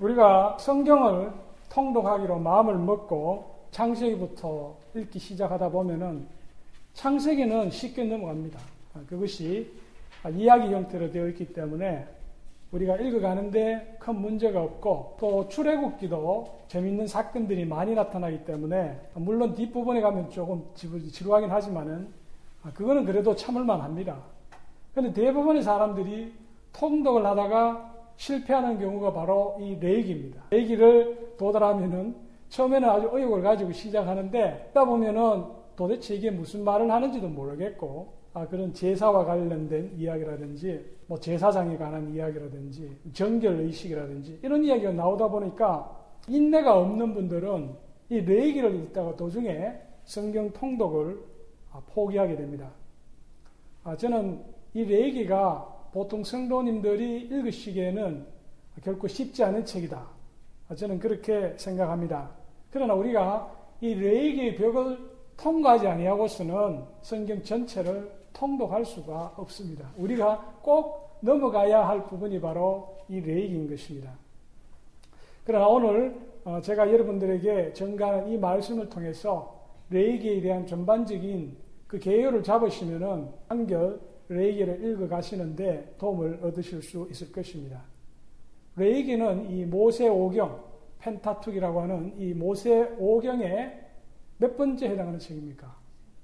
우리가 성경을 통독하기로 마음을 먹고 창세기부터 읽기 시작하다 보면은 창세기는 쉽게 넘어갑니다. 그것이 이야기 형태로 되어 있기 때문에 우리가 읽어가는데 큰 문제가 없고 또 출애굽기도 재밌는 사건들이 많이 나타나기 때문에 물론 뒷부분에 가면 조금 지루하긴 하지만은 그거는 그래도 참을만 합니다. 그런데 대부분의 사람들이 통독을 하다가 실패하는 경우가 바로 이 레이기입니다. 레이기를 도달하면은 처음에는 아주 의욕을 가지고 시작하는데 하다 보면은 도대체 이게 무슨 말을 하는지도 모르겠고 아, 그런 제사와 관련된 이야기라든지 뭐 제사장에 관한 이야기라든지 정결 의식이라든지 이런 이야기가 나오다 보니까 인내가 없는 분들은 이 레이기를 읽다가 도중에 성경 통독을 아, 포기하게 됩니다. 아, 저는 이 레이기가 보통 성도님들이 읽으시기에는 결코 쉽지 않은 책이다. 저는 그렇게 생각합니다. 그러나 우리가 이 레이기의 벽을 통과하지 아니하고서는 성경 전체를 통독할 수가 없습니다. 우리가 꼭 넘어가야 할 부분이 바로 이 레이기인 것입니다. 그러나 오늘 어, 제가 여러분들에게 전가하는 이 말씀을 통해서 레이기에 대한 전반적인 그 개요를 잡으시면은 한결 레이기를 읽어 가시는데 도움을 얻으실 수 있을 것입니다. 레이기는 이 모세 오경, 펜타툭이라고 하는 이 모세 오경의 몇 번째 해당하는 책입니까?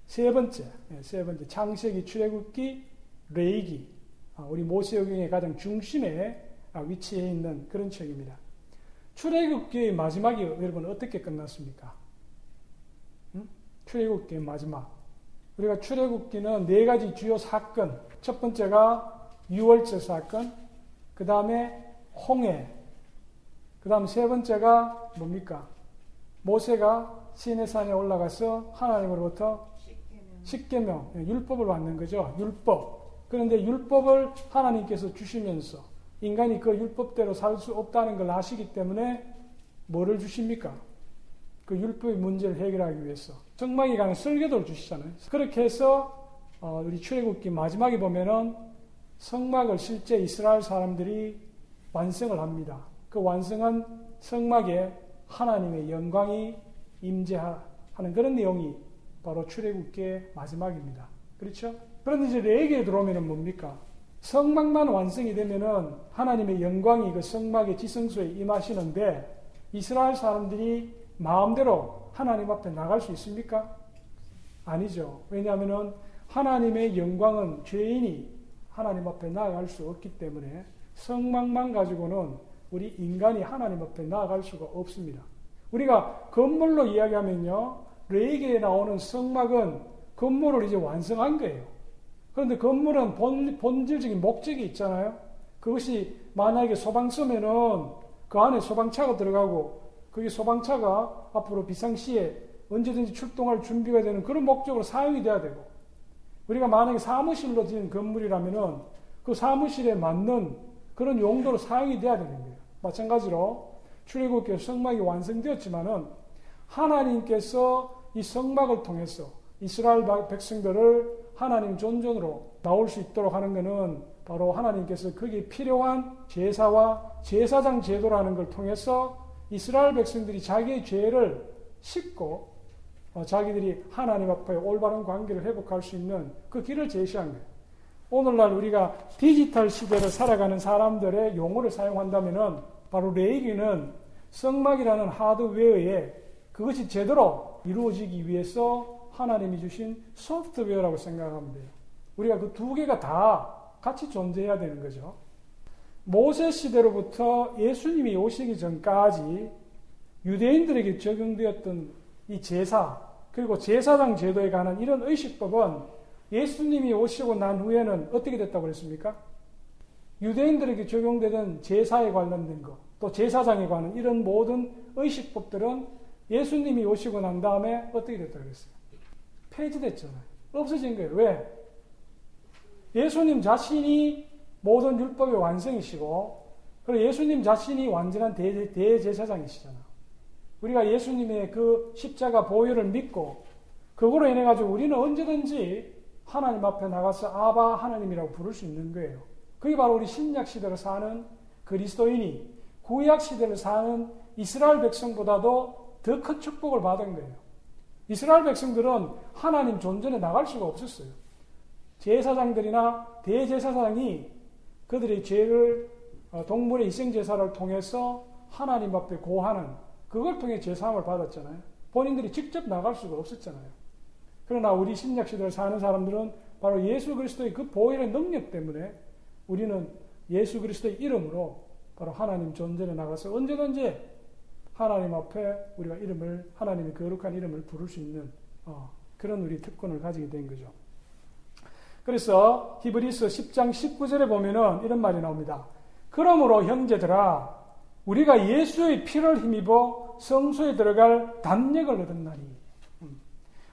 세 번째, 네, 세 번째 창세기, 출애굽기, 레이기, 아, 우리 모세 오경의 가장 중심에 아, 위치해 있는 그런 책입니다. 출애굽기의 마지막이 여러분 어떻게 끝났습니까? 응? 출애굽기의 마지막. 우리가 출애굽기는 네 가지 주요 사건. 첫 번째가 유월절 사건, 그 다음에 홍해, 그 다음 세 번째가 뭡니까? 모세가 시내산에 올라가서 하나님으로부터 십계명, 예, 율법을 받는 거죠. 율법. 그런데 율법을 하나님께서 주시면서 인간이 그 율법대로 살 수 없다는 걸 아시기 때문에 뭐를 주십니까? 그 율법의 문제를 해결하기 위해서 성막에 가는 설계도를 주시잖아요. 그렇게 해서 어, 우리 출애굽기 마지막에 보면은 성막을 실제 이스라엘 사람들이 완성을 합니다. 그 완성한 성막에 하나님의 영광이 임재하는 그런 내용이 바로 출애굽기의 마지막입니다. 그렇죠? 그런데 이제 레에게 들어오면 뭡니까? 성막만 완성이 되면은 하나님의 영광이 그 성막의 지성소에 임하시는데 이스라엘 사람들이 마음대로 하나님 앞에 나갈 수 있습니까? 아니죠. 왜냐하면은 하나님의 영광은 죄인이 하나님 앞에 나아갈 수 없기 때문에 성막만 가지고는 우리 인간이 하나님 앞에 나아갈 수가 없습니다. 우리가 건물로 이야기하면요. 레이기에 나오는 성막은 건물을 이제 완성한 거예요. 그런데 건물은 본, 본질적인 목적이 있잖아요. 그것이 만약에 소방서면은 그 안에 소방차가 들어가고 그게 소방차가 앞으로 비상시에 언제든지 출동할 준비가 되는 그런 목적으로 사용이 돼야 되고 우리가 만약에 사무실로 지은 건물이라면은 그 사무실에 맞는 그런 용도로 사용이 돼야 되는 거예요. 마찬가지로 출애굽기 성막이 완성되었지만은 하나님께서 이 성막을 통해서 이스라엘 백성들을 하나님 존전으로 나올 수 있도록 하는 것은 바로 하나님께서 거기에 필요한 제사와 제사장 제도라는 걸 통해서 이스라엘 백성들이 자기의 죄를 씻고 어, 자기들이 하나님 앞에 올바른 관계를 회복할 수 있는 그 길을 제시한 거예요. 오늘날 우리가 디지털 시대를 살아가는 사람들의 용어를 사용한다면 바로 레이기는 성막이라는 하드웨어에 그것이 제대로 이루어지기 위해서 하나님이 주신 소프트웨어라고 생각하면 돼요. 우리가 그 두 개가 다 같이 존재해야 되는 거죠. 모세 시대로부터 예수님이 오시기 전까지 유대인들에게 적용되었던 이 제사, 그리고 제사장 제도에 관한 이런 의식법은 예수님이 오시고 난 후에는 어떻게 됐다고 그랬습니까? 유대인들에게 적용되던 제사에 관련된 것, 또 제사장에 관한 이런 모든 의식법들은 예수님이 오시고 난 다음에 어떻게 됐다 그랬어요? 폐지됐잖아요. 없어진 거예요. 왜? 예수님 자신이 모든 율법의 완성이시고, 그리고 예수님 자신이 완전한 대, 대제사장이시잖아. 우리가 예수님의 그 십자가 보혈을 믿고, 그거로 인해 가지고 우리는 언제든지 하나님 앞에 나가서 아바 하나님이라고 부를 수 있는 거예요. 그게 바로 우리 신약 시대로 사는 그리스도인이 구약 시대를 사는 이스라엘 백성보다도 더 큰 축복을 받은 거예요. 이스라엘 백성들은 하나님 존전에 나갈 수가 없었어요. 제사장들이나 대제사장이 그들의 죄를 어, 동물의 희생 제사를 통해서 하나님 앞에 고하는 그걸 통해 제사함을 받았잖아요. 본인들이 직접 나갈 수가 없었잖아요. 그러나 우리 신약 시대를 사는 사람들은 바로 예수 그리스도의 그 보혈의 능력 때문에 우리는 예수 그리스도의 이름으로 바로 하나님 존전에 나가서 언제든지 하나님 앞에 우리가 이름을 하나님의 거룩한 이름을 부를 수 있는 어, 그런 우리 특권을 가지게 된 거죠. 그래서 히브리서 10장 19절에 보면은 이런 말이 나옵니다. 그러므로 형제들아 우리가 예수의 피를 힘입어 성소에 들어갈 담력을 얻었나니. 음.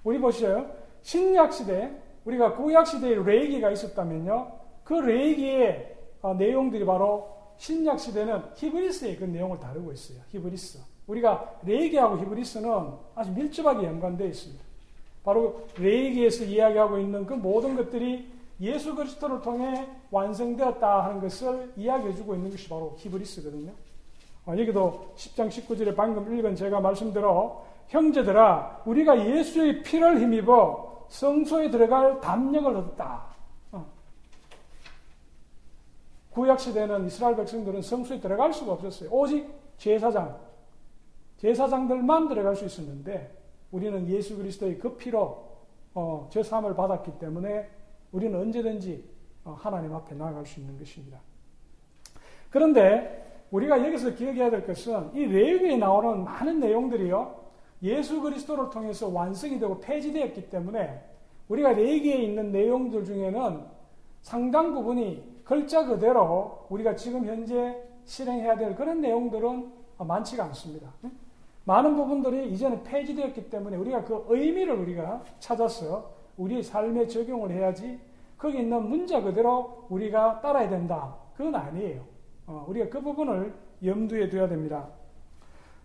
우리 보시죠. 신약 시대 우리가 구약 시대에 레위기가 있었다면요. 그 레위기의 어, 내용들이 바로 신약 시대는 히브리서의 그 내용을 다루고 있어요. 히브리서. 우리가 레위기하고 히브리서는 아주 밀접하게 연관되어 있습니다. 바로 레위기에서 이야기하고 있는 그 모든 것들이 예수 그리스도를 통해 완성되었다 하는 것을 이야기해 주고 있는 것이 바로 히브리서거든요. 어, 여기도 10장 19절에 방금 읽은 제가 말씀대로 형제들아 우리가 예수의 피를 힘입어 성소에 들어갈 담력을 얻었다. 어. 구약 시대는 이스라엘 백성들은 성소에 들어갈 수가 없었어요. 오직 제사장, 제사장들만 들어갈 수 있었는데 우리는 예수 그리스도의 그 피로 어, 죄사함을 받았기 때문에 우리는 언제든지 어, 하나님 앞에 나아갈 수 있는 것입니다. 그런데 우리가 여기서 기억해야 될 것은 이 레위기에 나오는 많은 내용들이요. 예수 그리스도를 통해서 완성이 되고 폐지되었기 때문에 우리가 레위기에 있는 내용들 중에는 상당 부분이 글자 그대로 우리가 지금 현재 실행해야 될 그런 내용들은 많지가 않습니다. 많은 부분들이 이제는 폐지되었기 때문에 우리가 그 의미를 우리가 찾아서 우리의 삶에 적용을 해야지 거기 있는 문자 그대로 우리가 따라야 된다. 그건 아니에요. 어, 우리가 그 부분을 염두에 둬야 됩니다.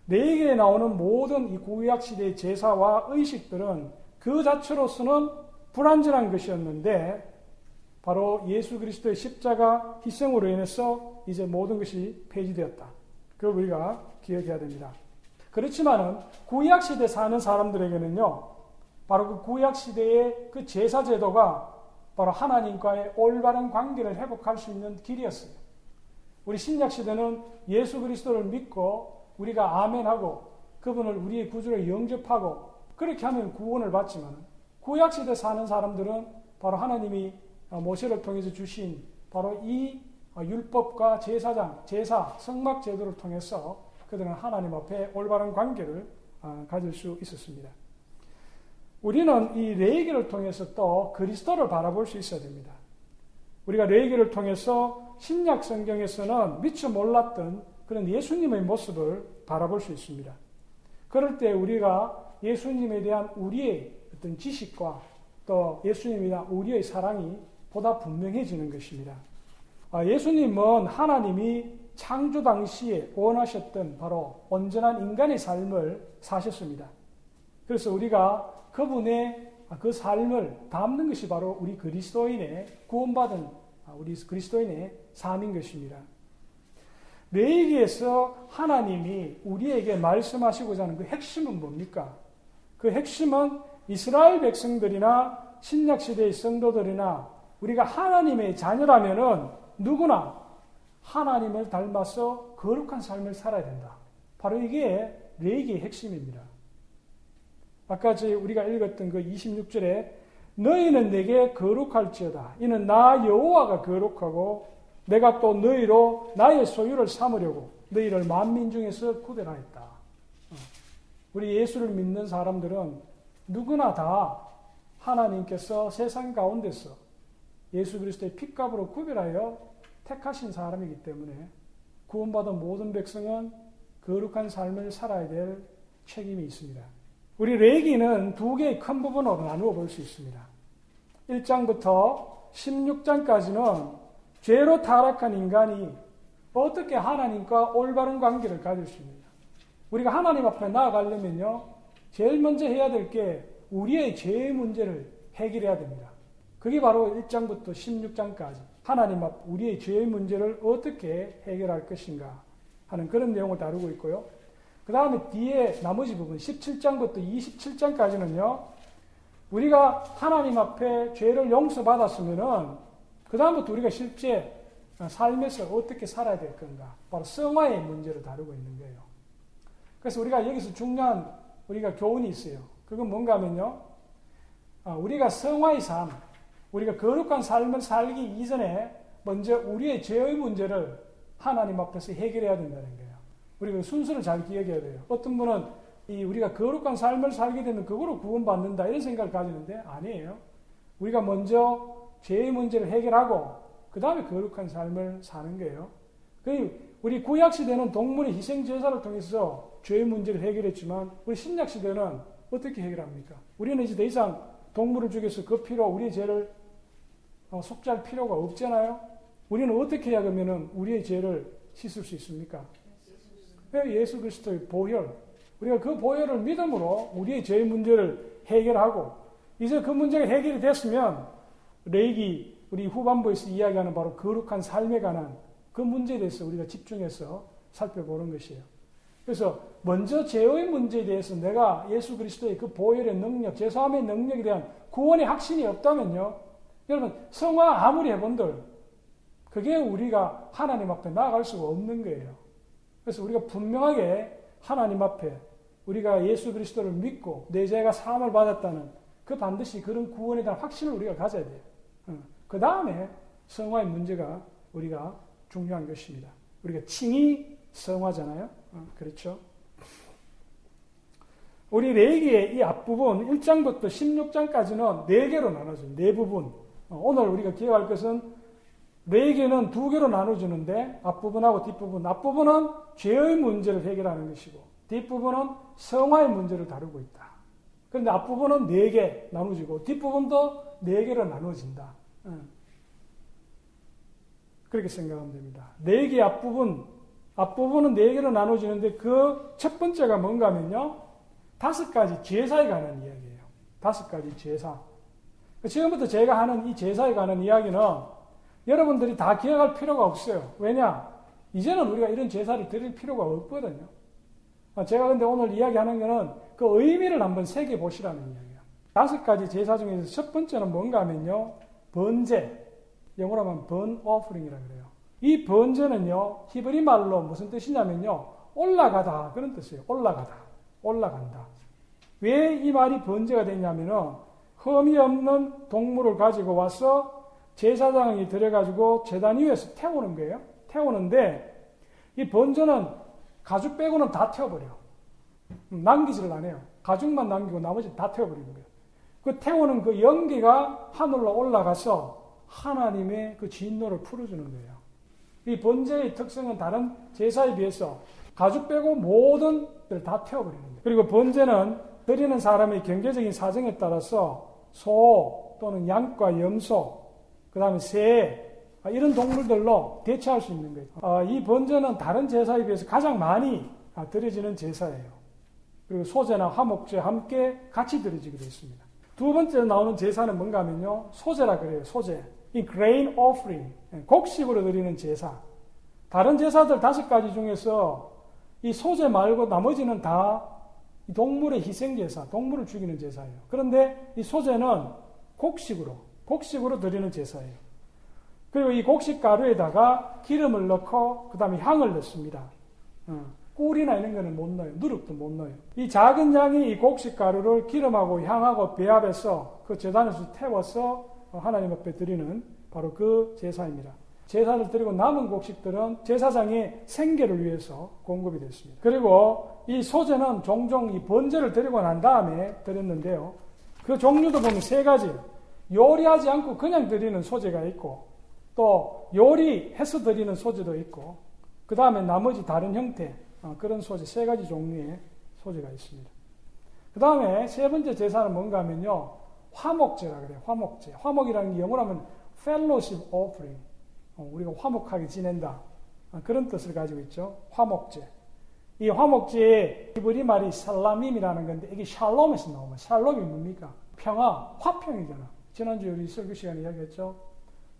내에게 나오는 모든 이 구약 시대의 제사와 의식들은 그 자체로서는 불완전한 것이었는데 바로 예수 그리스도의 십자가 희생으로 인해서 이제 모든 것이 폐지되었다. 그걸 우리가 기억해야 됩니다. 그렇지만은 구약 시대 사는 사람들에게는요, 바로 그 구약 시대의 그 제사 제도가 바로 하나님과의 올바른 관계를 회복할 수 있는 길이었어요. 우리 신약 시대는 예수 그리스도를 믿고 우리가 아멘하고 그분을 우리의 구주로 영접하고 그렇게 하면 구원을 받지만 구약 시대 사는 사람들은 바로 하나님이 모세를 통해서 주신 바로 이 율법과 제사장, 제사, 성막 제도를 통해서 그들은 하나님 앞에 올바른 관계를 아, 가질 수 있었습니다. 우리는 이 레이기를 통해서 또 그리스도를 바라볼 수 있어야 됩니다. 우리가 레이기를 통해서 신약 성경에서는 미처 몰랐던 그런 예수님의 모습을 바라볼 수 있습니다. 그럴 때 우리가 예수님에 대한 우리의 어떤 지식과 또 예수님에 대한 우리의 사랑이 보다 분명해지는 것입니다. 아, 예수님은 하나님이 창조 당시에 원하셨던 바로 온전한 인간의 삶을 사셨습니다. 그래서 우리가 그분의 그 삶을 담는 것이 바로 우리 그리스도인의 구원받은 우리 그리스도인의 삶인 것입니다. 레이기에서 하나님이 우리에게 말씀하시고자 하는 그 핵심은 뭡니까? 그 핵심은 이스라엘 백성들이나 신약시대의 성도들이나 우리가 하나님의 자녀라면은 누구나 하나님을 닮아서 거룩한 삶을 살아야 된다. 바로 이게 레이기의 핵심입니다. 아까 우리가 읽었던 그 26절에 너희는 내게 거룩할지어다. 이는 나 여호와가 거룩하고 내가 또 너희로 나의 소유를 삼으려고 너희를 만민 중에서 구별하였다. 어. 우리 예수를 믿는 사람들은 누구나 다 하나님께서 세상 가운데서 예수 그리스도의 핏값으로 구별하여 택하신 사람이기 때문에 구원받은 모든 백성은 거룩한 삶을 살아야 될 책임이 있습니다. 우리 레기는 두 개의 큰 부분으로 나누어 볼 수 있습니다. 1장부터 16장까지는 죄로 타락한 인간이 어떻게 하나님과 올바른 관계를 가질 수 있느냐. 우리가 하나님 앞에 나아가려면요, 제일 먼저 해야 될 게 우리의 죄의 문제를 해결해야 됩니다. 그게 바로 1장부터 16장까지 하나님 앞 우리의 죄의 문제를 어떻게 해결할 것인가. 하는 그런 내용을 다루고 있고요. 그 다음에 뒤에 나머지 부분 17장부터 27장까지는요. 우리가 하나님 앞에 죄를 용서받았으면은 그 다음부터 우리가 실제 삶에서 어떻게 살아야 될 건가. 바로 성화의 문제를 다루고 있는 거예요. 그래서 우리가 여기서 중요한 우리가 교훈이 있어요. 그건 뭔가 하면요. 아, 우리가 성화의 삶, 우리가 거룩한 삶을 살기 이전에 먼저 우리의 죄의 문제를 하나님 앞에서 해결해야 된다는 거예요. 우리가 그 순서를 잘 기억해야 돼요. 어떤 분은 이 우리가 거룩한 삶을 살게 되면 그거로 구원받는다 이런 생각을 가지는데 아니에요. 우리가 먼저 죄의 문제를 해결하고 그 다음에 거룩한 삶을 사는 거예요. 그 우리 구약 시대는 동물의 희생 제사를 통해서 죄의 문제를 해결했지만 우리 신약 시대는 어떻게 해결합니까? 우리는 이제 더 이상 동물을 죽여서 그 피로 우리의 죄를 어, 속죄할 필요가 없잖아요. 우리는 어떻게 해야 하면 우리의 죄를 씻을 수 있습니까? 예수 그리스도의 보혈. 우리가 그 보혈을 믿음으로 우리의 죄의 문제를 해결하고 이제 그 문제가 해결이 됐으면 레이기 우리 후반부에서 이야기하는 바로 거룩한 삶에 관한 그 문제에 대해서 우리가 집중해서 살펴보는 것이에요. 그래서 먼저 죄의 문제에 대해서 내가 예수 그리스도의 그 보혈의 능력, 제사함의 능력에 대한 구원의 확신이 없다면요. 여러분 성화 아무리 해본들 그게 우리가 하나님 앞에 나아갈 수가 없는 거예요. 그래서 우리가 분명하게 하나님 앞에 우리가 예수 그리스도를 믿고 내 죄가 사함을 받았다는 그 반드시 그런 구원에 대한 확신을 우리가 가져야 돼요. 그 다음에 성화의 문제가 우리가 중요한 것입니다. 우리가 칭이 성화잖아요. 그렇죠? 우리 레기의 이 앞부분 1장부터 16장까지는 4개로 나눠져요. 4부분. 어, 오늘 우리가 기억할 것은 네 개는 두 개로 나눠주는데 앞부분하고 뒷부분. 앞부분은 죄의 문제를 해결하는 것이고 뒷부분은 성화의 문제를 다루고 있다. 그런데 앞부분은 네 개 나눠지고 뒷부분도 네 개로 나눠진다. 그렇게 생각하면 됩니다. 네 개 앞부분, 앞부분은 네 개로 나눠지는데 그 첫 번째가 뭔가 하면요. 다섯 가지 제사에 관한 이야기예요. 다섯 가지 제사. 지금부터 제가 하는 이 제사에 관한 이야기는 여러분들이 다 기억할 필요가 없어요. 왜냐? 이제는 우리가 이런 제사를 드릴 필요가 없거든요. 아, 제가 근데 오늘 이야기하는 것은 그 의미를 한번 새겨 보시라는 이야기예요. 다섯 가지 제사 중에서 첫 번째는 뭔가 하면요. 번제. 영어로 하면 번 오프링이라 그래요. 이 번제는요. 히브리 말로 무슨 뜻이냐면요. 올라가다. 그런 뜻이에요. 올라가다. 올라간다. 왜 이 말이 번제가 됐냐면은 흠이 없는 동물을 가지고 와서 제사장이 들여가지고 재단 위에서 태우는 거예요. 태우는데 이 번제는 가죽 빼고는 다 태워버려. 남기지를 않아요. 가죽만 남기고 나머지 다 태워버리는 거예요. 그 태우는 그 연기가 하늘로 올라가서 하나님의 그 진노를 풀어주는 거예요. 이 번제의 특성은 다른 제사에 비해서 가죽 빼고 모든 다 태워버리는 거예요. 그리고 번제는 드리는 사람의 경제적인 사정에 따라서 소 또는 양과 염소 그 다음에 새, 아, 이런 동물들로 대체할 수 있는 거예요. 아, 이 번제는 다른 제사에 비해서 가장 많이 아, 드려지는 제사예요. 그리고 소제나 화목제 함께 같이 드려지게 되어 있습니다. 두 번째 나오는 제사는 뭔가 하면요. 소제라 그래요. 소제. 이 grain offering. 예, 곡식으로 드리는 제사. 다른 제사들 다섯 가지 중에서 이 소제 말고 나머지는 다 동물의 희생 제사, 동물을 죽이는 제사예요. 그런데 이 소제는 곡식으로, 곡식으로 드리는 제사예요. 그리고 이 곡식 가루에다가 기름을 넣고 그 다음에 향을 넣습니다. 어, 꿀이나 이런 거는 못 넣어요. 누룩도 못 넣어요. 이 작은 양이 이 곡식 가루를 기름하고 향하고 배합해서 그 재단에서 태워서 하나님 앞에 드리는 바로 그 제사입니다. 제사를 드리고 남은 곡식들은 제사장의 생계를 위해서 공급이 됐습니다. 그리고 이 소제는 종종 이 번제를 드리고 난 다음에 드렸는데요. 그 종류도 보면 세 가지. 요리하지 않고 그냥 드리는 소재가 있고 또 요리해서 드리는 소재도 있고 그 다음에 나머지 다른 형태 어, 그런 소재 세 가지 종류의 소재가 있습니다. 그 다음에 세 번째 제사는 뭔가 하면요 화목제라 그래요. 화목제. 화목이라는 게 영어로 하면 fellowship offering. 어, 우리가 화목하게 지낸다. 어, 그런 뜻을 가지고 있죠. 화목제. 이 화목제의 히브리 말이 살라밈이라는 건데 이게 샬롬에서 나오면 샬롬이 뭡니까? 평화, 화평이잖아. 지난주에 우리 설교 시간에 이야기했죠.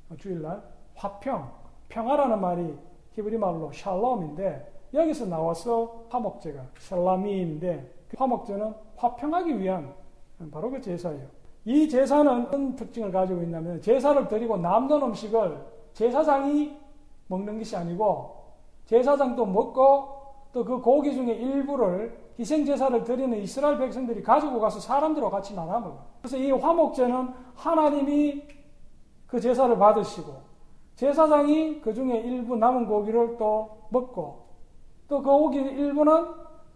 어, 주일날 화평, 평화라는 말이 히브리 말로 샬롬인데 여기서 나와서 화목제가 샬라미인데 그 화목제는 화평하기 위한 바로 그 제사예요. 이 제사는 어떤 특징을 가지고 있냐면 제사를 드리고 남는 음식을 제사장이 먹는 것이 아니고 제사장도 먹고 또 그 고기 중에 일부를 희생 제사를 드리는 이스라엘 백성들이 가지고 가서 사람들과 같이 나눠 먹어요. 그래서 이 화목제는 하나님이 그 제사를 받으시고 제사장이 그 중에 일부 남은 고기를 또 먹고 또 그 고기 일부는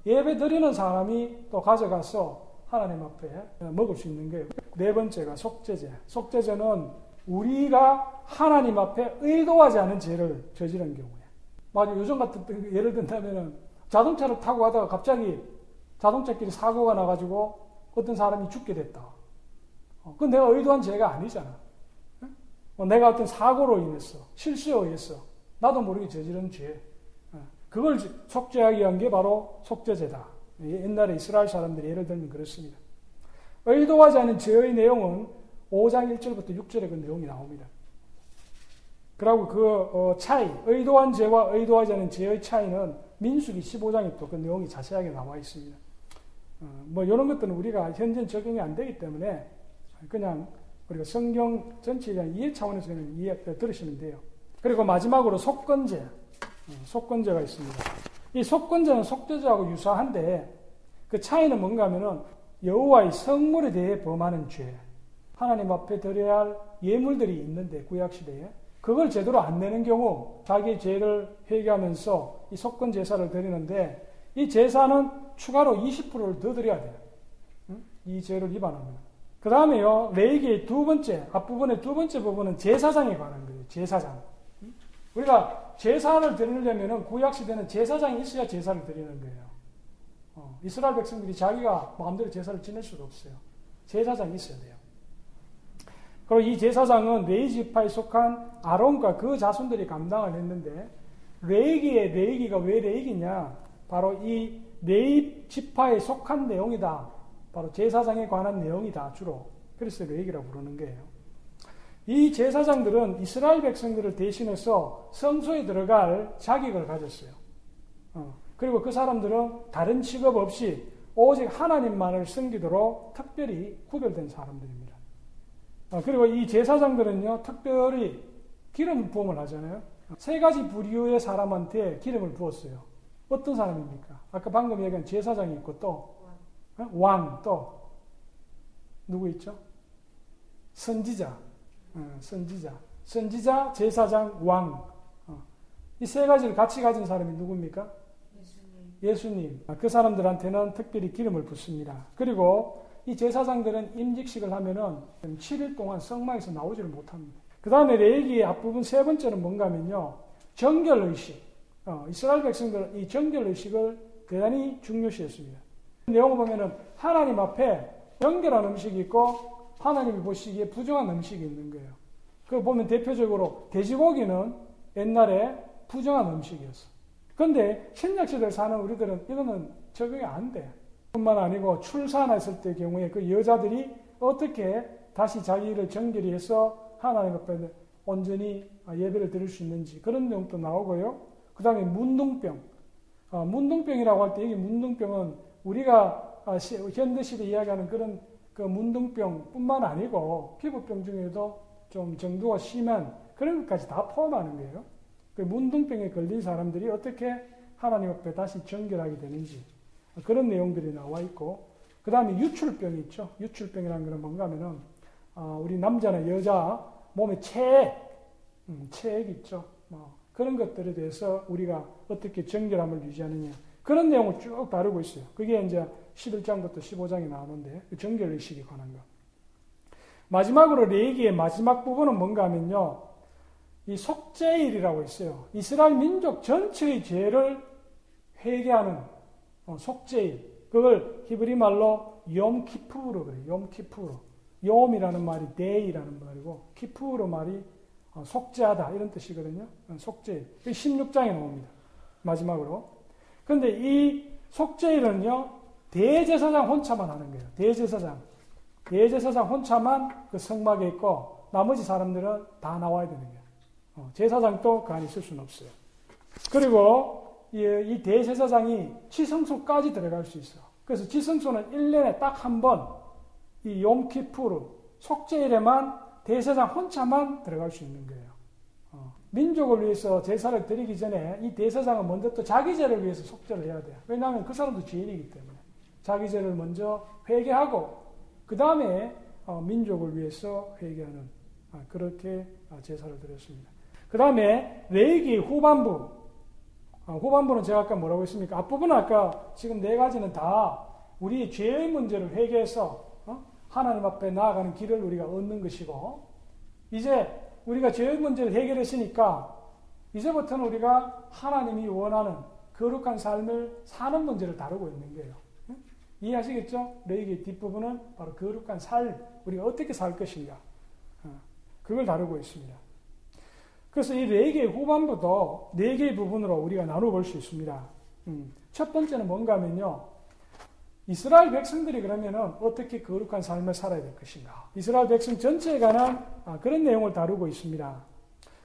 예배 드리는 사람이 또 가져가서 하나님 앞에 먹을 수 있는 거예요. 네 번째가 속죄제. 속죄제는 우리가 하나님 앞에 의도하지 않은 죄를 저지른 경우에. 맞아, 요즘 같은 예를 든다면은 자동차를 타고 가다가 갑자기 자동차끼리 사고가 나가지고 어떤 사람이 죽게 됐다. 어, 그건 내가 의도한 죄가 아니잖아. 어, 내가 어떤 사고로 인해서, 실수에 의해서, 나도 모르게 저지른 죄. 어, 그걸 속죄하기 위한 게 바로 속죄제다. 옛날에 이스라엘 사람들이 예를 들면 그렇습니다. 의도하지 않은 죄의 내용은 5장 1절부터 6절에 그 내용이 나옵니다. 그리고 그 어, 차이, 의도한 죄와 의도하지 않은 죄의 차이는 민수기 15장에 또 그 내용이 자세하게 나와 있습니다. 어, 뭐 이런 것들은 우리가 현재 적용이 안 되기 때문에 그냥 우리가 성경 전체에 대한 이해 차원에서 그냥 이해 들으시면 돼요. 그리고 마지막으로 속건제, 어, 속건제가 있습니다. 이 속건제는 속죄제하고 유사한데 그 차이는 뭔가 하면은 여호와의 성물에 대해 범하는 죄, 하나님 앞에 드려야 할 예물들이 있는데 구약 시대에 그걸 제대로 안 내는 경우 자기 죄를 회개하면서 이 속건 제사를 드리는데 이 제사는 추가로 20%를 더 드려야 돼요. 이 죄를 위반하면. 그 다음에요, 레이기의 두 번째, 앞부분의 두 번째 부분은 제사장에 관한 거예요. 제사장. 우리가 제사를 드리려면 구약 시대는 제사장이 있어야 제사를 드리는 거예요. 어, 이스라엘 백성들이 자기가 마음대로 제사를 지낼 수가 없어요. 제사장이 있어야 돼요. 그리고 이 제사장은 레이 지파에 속한 아론과 그 자손들이 감당을 했는데 레위기의 레위기가 왜 레위기냐? 바로 이 레위 지파에 속한 내용이다. 바로 제사장에 관한 내용이다. 주로. 그래서 레위기라고 부르는 거예요. 이 제사장들은 이스라엘 백성들을 대신해서 성소에 들어갈 자격을 가졌어요. 어. 그리고 그 사람들은 다른 직업 없이 오직 하나님만을 섬기도록 특별히 구별된 사람들입니다. 아, 그리고 이 제사장들은요, 특별히 기름 부음을 하잖아요. 세 가지 부류의 사람한테 기름을 부었어요. 어떤 사람입니까? 아까 방금 얘기한 제사장이 있고 또, 어? 왕, 또, 누구 있죠? 선지자, 어, 선지자. 선지자, 제사장, 왕. 어. 이세 가지를 같이 가진 사람이 누굽니까? 예수님. 예수님. 아, 그 사람들한테는 특별히 기름을 붓습니다. 그리고 이 제사장들은 임직식을 하면은 7일 동안 성막에서 나오지를 못합니다. 그 다음에 레이기의 앞부분 세 번째는 뭔가 하면요. 정결의식. 어, 이스라엘 백성들은 이 정결의식을 대단히 중요시했습니다. 내용을 보면은 하나님 앞에 정결한 음식이 있고 하나님이 보시기에 부정한 음식이 있는 거예요. 그 보면 대표적으로 돼지고기는 옛날에 부정한 음식이었어. 그런데 신약시대를 사는 우리들은 이거는 적용이 안 돼. 뿐만 아니고 출산했을 때 경우에 그 여자들이 어떻게 다시 자기를 정결히 해서 하나님 앞에 온전히 예배를 드릴 수 있는지 그런 내용도 나오고요. 그 다음에 문둥병. 어, 문둥병이라고 할 때 여기 문둥병은 우리가 아, 시, 현대시대 이야기하는 그런 그 문둥병 뿐만 아니고 피부병 중에도 좀 정도가 심한 그런 것까지 다 포함하는 거예요. 그 문둥병에 걸린 사람들이 어떻게 하나님 앞에 다시 정결하게 되는지 그런 내용들이 나와 있고 그 다음에 유출병이 있죠. 유출병이라는 것은 뭔가 하면은 어, 우리 남자나 여자 몸에 체액, 음, 체액 있죠. 뭐 그런 것들에 대해서 우리가 어떻게 정결함을 유지하느냐 그런 내용을 쭉 다루고 있어요. 그게 이제 11장부터 15장이 나오는데 그 정결 의식에 관한 거. 마지막으로 레이기의 마지막 부분은 뭔가 하면요. 이 속죄일이라고 있어요. 이스라엘 민족 전체의 죄를 회개하는 어, 속죄일. 그걸 히브리 말로 יום כיפור 그래요. יום כיפור. יום이라는 말이 day라는 말이고 כיפור 말이 어, 속죄하다 이런 뜻이거든요. 어, 속죄일. 16장에 나옵니다. 마지막으로. 그런데 이 속죄일은요. 대제사장 혼자만 하는 거예요. 대제사장. 대제사장 혼자만 그 성막에 있고 나머지 사람들은 다 나와야 되는 거예요. 제사장도 그 안에 있을 수는 없어요. 그리고 이 대제사장이 지성소까지 들어갈 수 있어. 그래서 지성소는 1년에 딱 한 번, 이 욤키푸르, 속죄일에만 대제사장 혼자만 들어갈 수 있는 거예요. 어. 민족을 위해서 제사를 드리기 전에 이 대제사장은 먼저 또 자기 죄를 위해서 속죄를 해야 돼요. 왜냐하면 그 사람도 죄인이기 때문에. 자기 죄를 먼저 회개하고, 그 다음에 어, 민족을 위해서 회개하는, 아, 그렇게 아, 제사를 드렸습니다. 그 다음에 레이기 후반부, 아, 후반부는 제가 아까 뭐라고 했습니까? 앞부분은 아까 지금 네 가지는 다 우리 죄의 문제를 회개해서 어? 하나님 앞에 나아가는 길을 우리가 얻는 것이고 이제 우리가 죄의 문제를 해결했으니까 이제부터는 우리가 하나님이 원하는 거룩한 삶을 사는 문제를 다루고 있는 거예요. 이해하시겠죠? 레이기 뒷부분은 바로 거룩한 삶, 우리가 어떻게 살 것인가. 어, 그걸 다루고 있습니다. 그래서 이 네 개의 후반부도 네 개의 부분으로 우리가 나눠볼 수 있습니다. 음, 첫 번째는 뭔가 하면요. 이스라엘 백성들이 그러면은 어떻게 거룩한 삶을 살아야 될 것인가. 이스라엘 백성 전체에 관한 아, 그런 내용을 다루고 있습니다.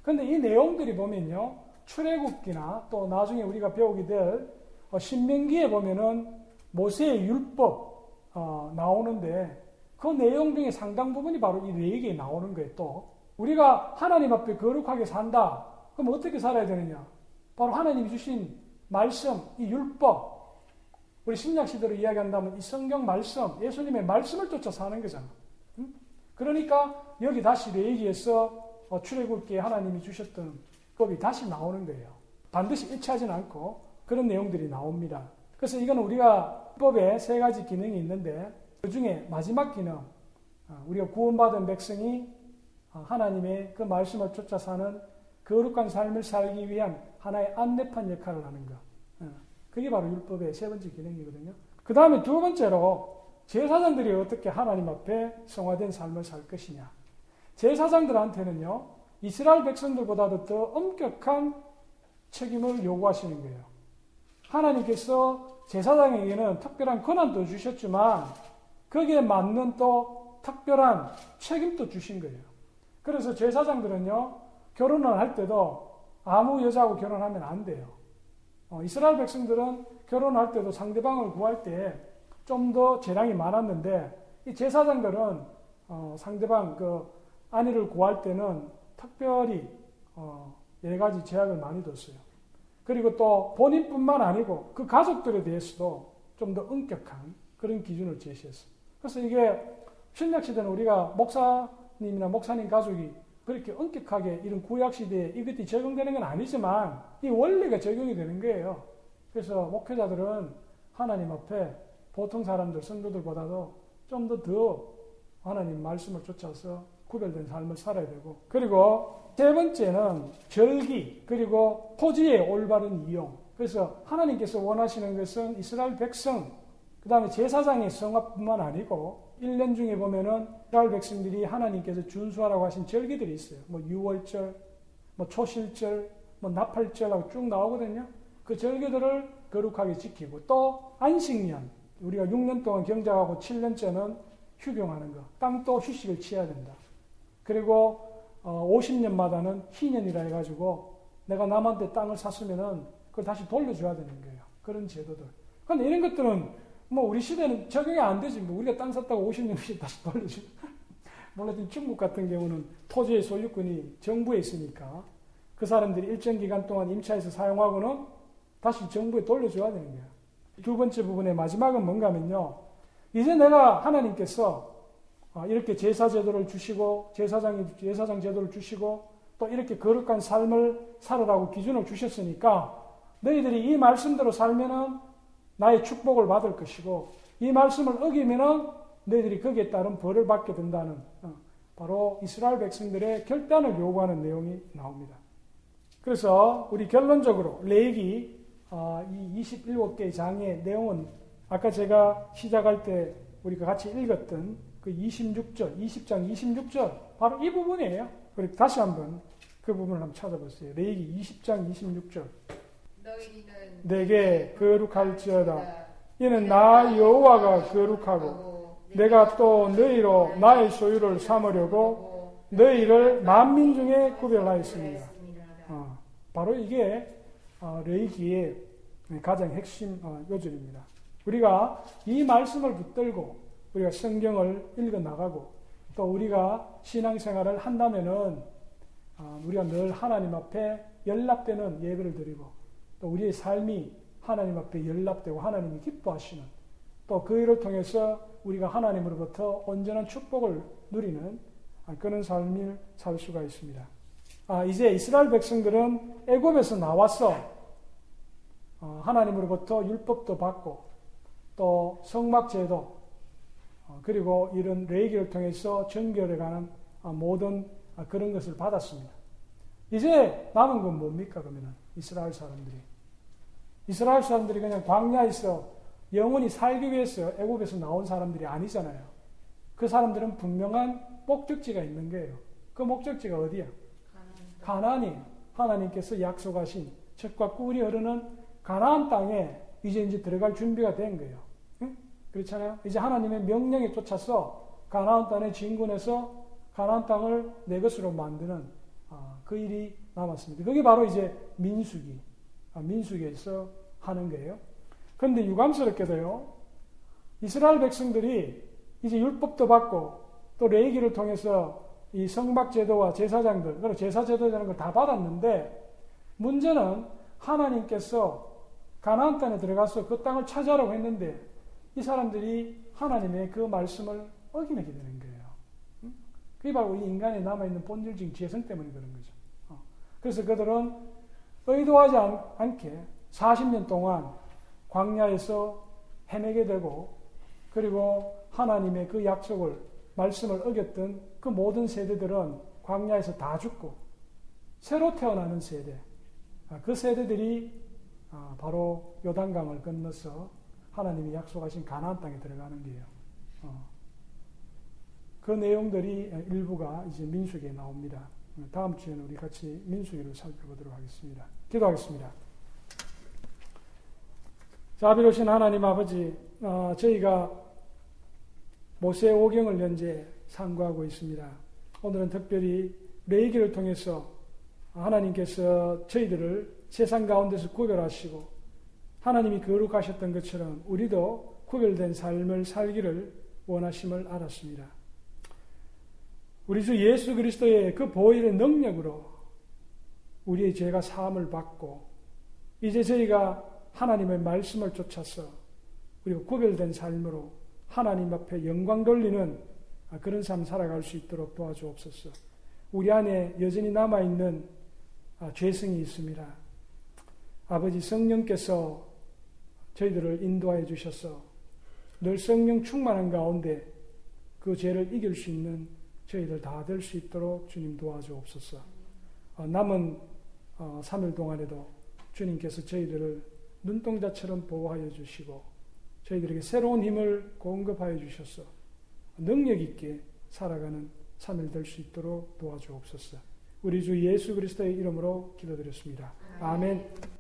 그런데 이 내용들이 보면요. 출애굽기나 또 나중에 우리가 배우게 될 어, 신명기에 보면은 모세의 율법 어, 나오는데 그 내용 중에 상당 부분이 바로 이 네 개에 나오는 거예요. 또 우리가 하나님 앞에 거룩하게 산다. 그럼 어떻게 살아야 되느냐? 바로 하나님이 주신 말씀, 이 율법. 우리 신약 시대로 이야기한다면 이 성경 말씀, 예수님의 말씀을 쫓아 사는 거잖아. 응? 그러니까 여기 다시 레이기에서 어, 출애굽기에 하나님이 주셨던 법이 다시 나오는 거예요. 반드시 일치하지는 않고 그런 내용들이 나옵니다. 그래서 이거는 우리가 법에 세 가지 기능이 있는데 그 중에 마지막 기능, 어, 우리가 구원받은 백성이 어, 하나님의 그 말씀을 쫓아 사는 거룩한 삶을 살기 위한 하나의 안내판 역할을 하는 것. 어, 그게 바로 율법의 세 번째 기능이거든요. 그 다음에 두 번째로 제사장들이 어떻게 하나님 앞에 성화된 삶을 살 것이냐. 제사장들한테는요, 이스라엘 백성들보다도 더 엄격한 책임을 요구하시는 거예요. 하나님께서 제사장에게는 특별한 권한도 주셨지만, 거기에 맞는 또 특별한 책임도 주신 거예요. 그래서 제사장들은요, 결혼을 할 때도 아무 여자하고 결혼하면 안 돼요. 어, 이스라엘 백성들은 결혼할 때도 상대방을 구할 때 좀 더 재량이 많았는데, 이 제사장들은 어, 상대방 그 아내를 구할 때는 특별히 어, 여러 가지 제약을 많이 뒀어요. 그리고 또 본인뿐만 아니고 그 가족들에 대해서도 좀 더 엄격한 그런 기준을 제시했어요. 그래서 이게 신약 시대는 우리가 목사 님이나 목사님 가족이 그렇게 엄격하게 이런 구약 시대에 이것이 적용되는 건 아니지만 이 원리가 적용이 되는 거예요. 그래서 목회자들은 하나님 앞에 보통 사람들, 성도들보다도 좀 더 더 하나님 말씀을 쫓아서 구별된 삶을 살아야 되고 그리고 세 번째는 절기 그리고 토지의 올바른 이용 그래서 하나님께서 원하시는 것은 이스라엘 백성 그 다음에 제사장의 성화뿐만 아니고 1년 중에 보면은 이스라엘 백성들이 하나님께서 준수하라고 하신 절기들이 있어요. 뭐 유월절, 뭐 초실절, 뭐 나팔절하고 쭉 나오거든요. 그 절기들을 거룩하게 지키고 또 안식년 우리가 6년 동안 경작하고 7년째는 휴경하는 거. 땅도 휴식을 취해야 된다. 그리고 어, 50년마다는 희년이라 해가지고 내가 남한테 땅을 샀으면은 그걸 다시 돌려줘야 되는 거예요. 그런 제도들. 근데 이런 것들은 뭐 우리 시대는 적용이 안 되지. 뭐 우리가 땅 샀다고 50년 씩 다시 돌려주. 물론 중국 같은 경우는 토지의 소유권이 정부에 있으니까 그 사람들이 일정 기간 동안 임차해서 사용하고는 다시 정부에 돌려줘야 되는 거야. 두 번째 부분의 마지막은 뭔가 하면요. 이제 내가 하나님께서 아, 이렇게 제사 제도를 주시고 제사장이 제사장 제도를 주시고 또 이렇게 거룩한 삶을 살아라고 기준을 주셨으니까 너희들이 이 말씀대로 살면은 나의 축복을 받을 것이고 이 말씀을 어기면은 너희들이 거기에 따른 벌을 받게 된다는 어, 바로 이스라엘 백성들의 결단을 요구하는 내용이 나옵니다. 그래서 우리 결론적으로 레기 어, 이 27개의 장의 내용은 아까 제가 시작할 때 우리가 같이 읽었던 그 26절, 20장 26절 바로 이 부분이에요. 그리고 다시 한번 그 부분을 한번 찾아보세요. 레기 20장 26절. 내게 거룩할지어다. 이는 나 여호와가 거룩하고 내가 또 너희로 나의 소유를 삼으려고 너희를 만민 중에 구별하였습니다. 어, 바로 이게 어, 레이기의 네, 가장 핵심 어, 요절입니다. 우리가 이 말씀을 붙들고 우리가 성경을 읽어 나가고 또 우리가 신앙생활을 한다면은 어, 우리가 늘 하나님 앞에 연락되는 예배를 드리고 또 우리의 삶이 하나님 앞에 연락되고 하나님이 기뻐하시는 또 그 일을 통해서 우리가 하나님으로부터 온전한 축복을 누리는 그런 삶을 살 수가 있습니다. 아, 이제 이스라엘 백성들은 애굽에서 나와서 어, 하나님으로부터 율법도 받고 또 성막제도 어, 그리고 이런 레이기를 통해서 정결에 관한 어, 모든 그런 것을 받았습니다. 이제 남은 건 뭡니까 그러면 이스라엘 사람들이 이스라엘 사람들이 그냥 광야에서 영원히 살기 위해서 애굽에서 나온 사람들이 아니잖아요. 그 사람들은 분명한 목적지가 있는 거예요. 그 목적지가 어디야? 가나안이 하나님께서 약속하신 젖과 꿀이 흐르는 가나안 땅에 이제 이제 들어갈 준비가 된 거예요. 응? 그렇잖아요. 이제 하나님의 명령에 쫓아서 가나안 땅에 진군해서 가나안 땅을 내 것으로 만드는 아, 그 일이 남았습니다. 그게 바로 이제 민수기, 아, 민수기에서 하는 거예요. 그런데 유감스럽게도요, 이스라엘 백성들이 이제 율법도 받고 또 레이기를 통해서 이 성막 제도와 제사장들, 그리고 제사 제도라는 걸 다 받았는데 문제는 하나님께서 가나안 땅에 들어가서 그 땅을 차지하라고 했는데 이 사람들이 하나님의 그 말씀을 어기게 되는 거예요. 그게 바로 이 인간에 남아있는 본질적인 죄성 때문에 그런 거죠. 어. 그래서 그들은 의도하지 않 게 40년 동안 광야에서 헤매게 되고 그리고 하나님의 그 약속을 말씀을 어겼던 그 모든 세대들은 광야에서 다 죽고 새로 태어나는 세대 아, 그 세대들이 아, 바로 요단강을 건너서 하나님이 약속하신 가나안 땅에 들어가는 거예요. 어. 그 내용들이 일부가 이제 민수기에 나옵니다. 다음 주에는 우리 같이 민수기를 살펴보도록 하겠습니다. 기도하겠습니다. 자비로신 하나님 아버지, 어, 저희가 모세 오경을 현재 상고하고 있습니다. 오늘은 특별히 레이기를 통해서 하나님께서 저희들을 세상 가운데서 구별하시고 하나님이 거룩하셨던 것처럼 우리도 구별된 삶을 살기를 원하심을 알았습니다. 우리 주 예수 그리스도의 그 보혈의 능력으로 우리의 죄가 사함을 받고 이제 저희가 하나님의 말씀을 쫓아서 우리가 구별된 삶으로 하나님 앞에 영광 돌리는 그런 삶 살아갈 수 있도록 도와주옵소서. 우리 안에 여전히 남아 있는 죄성이 있습니다. 아버지 성령께서 저희들을 인도하여 주셔서 늘 성령 충만한 가운데 그 죄를 이길 수 있는 저희들 다 될 수 있도록 주님 도와주옵소서. 어, 남은 3일 어, 동안에도 주님께서 저희들을 눈동자처럼 보호하여 주시고 저희들에게 새로운 힘을 공급하여 주셔서 능력 있게 살아가는 3일 될 수 있도록 도와주옵소서. 우리 주 예수 그리스도의 이름으로 기도드렸습니다. 아멘.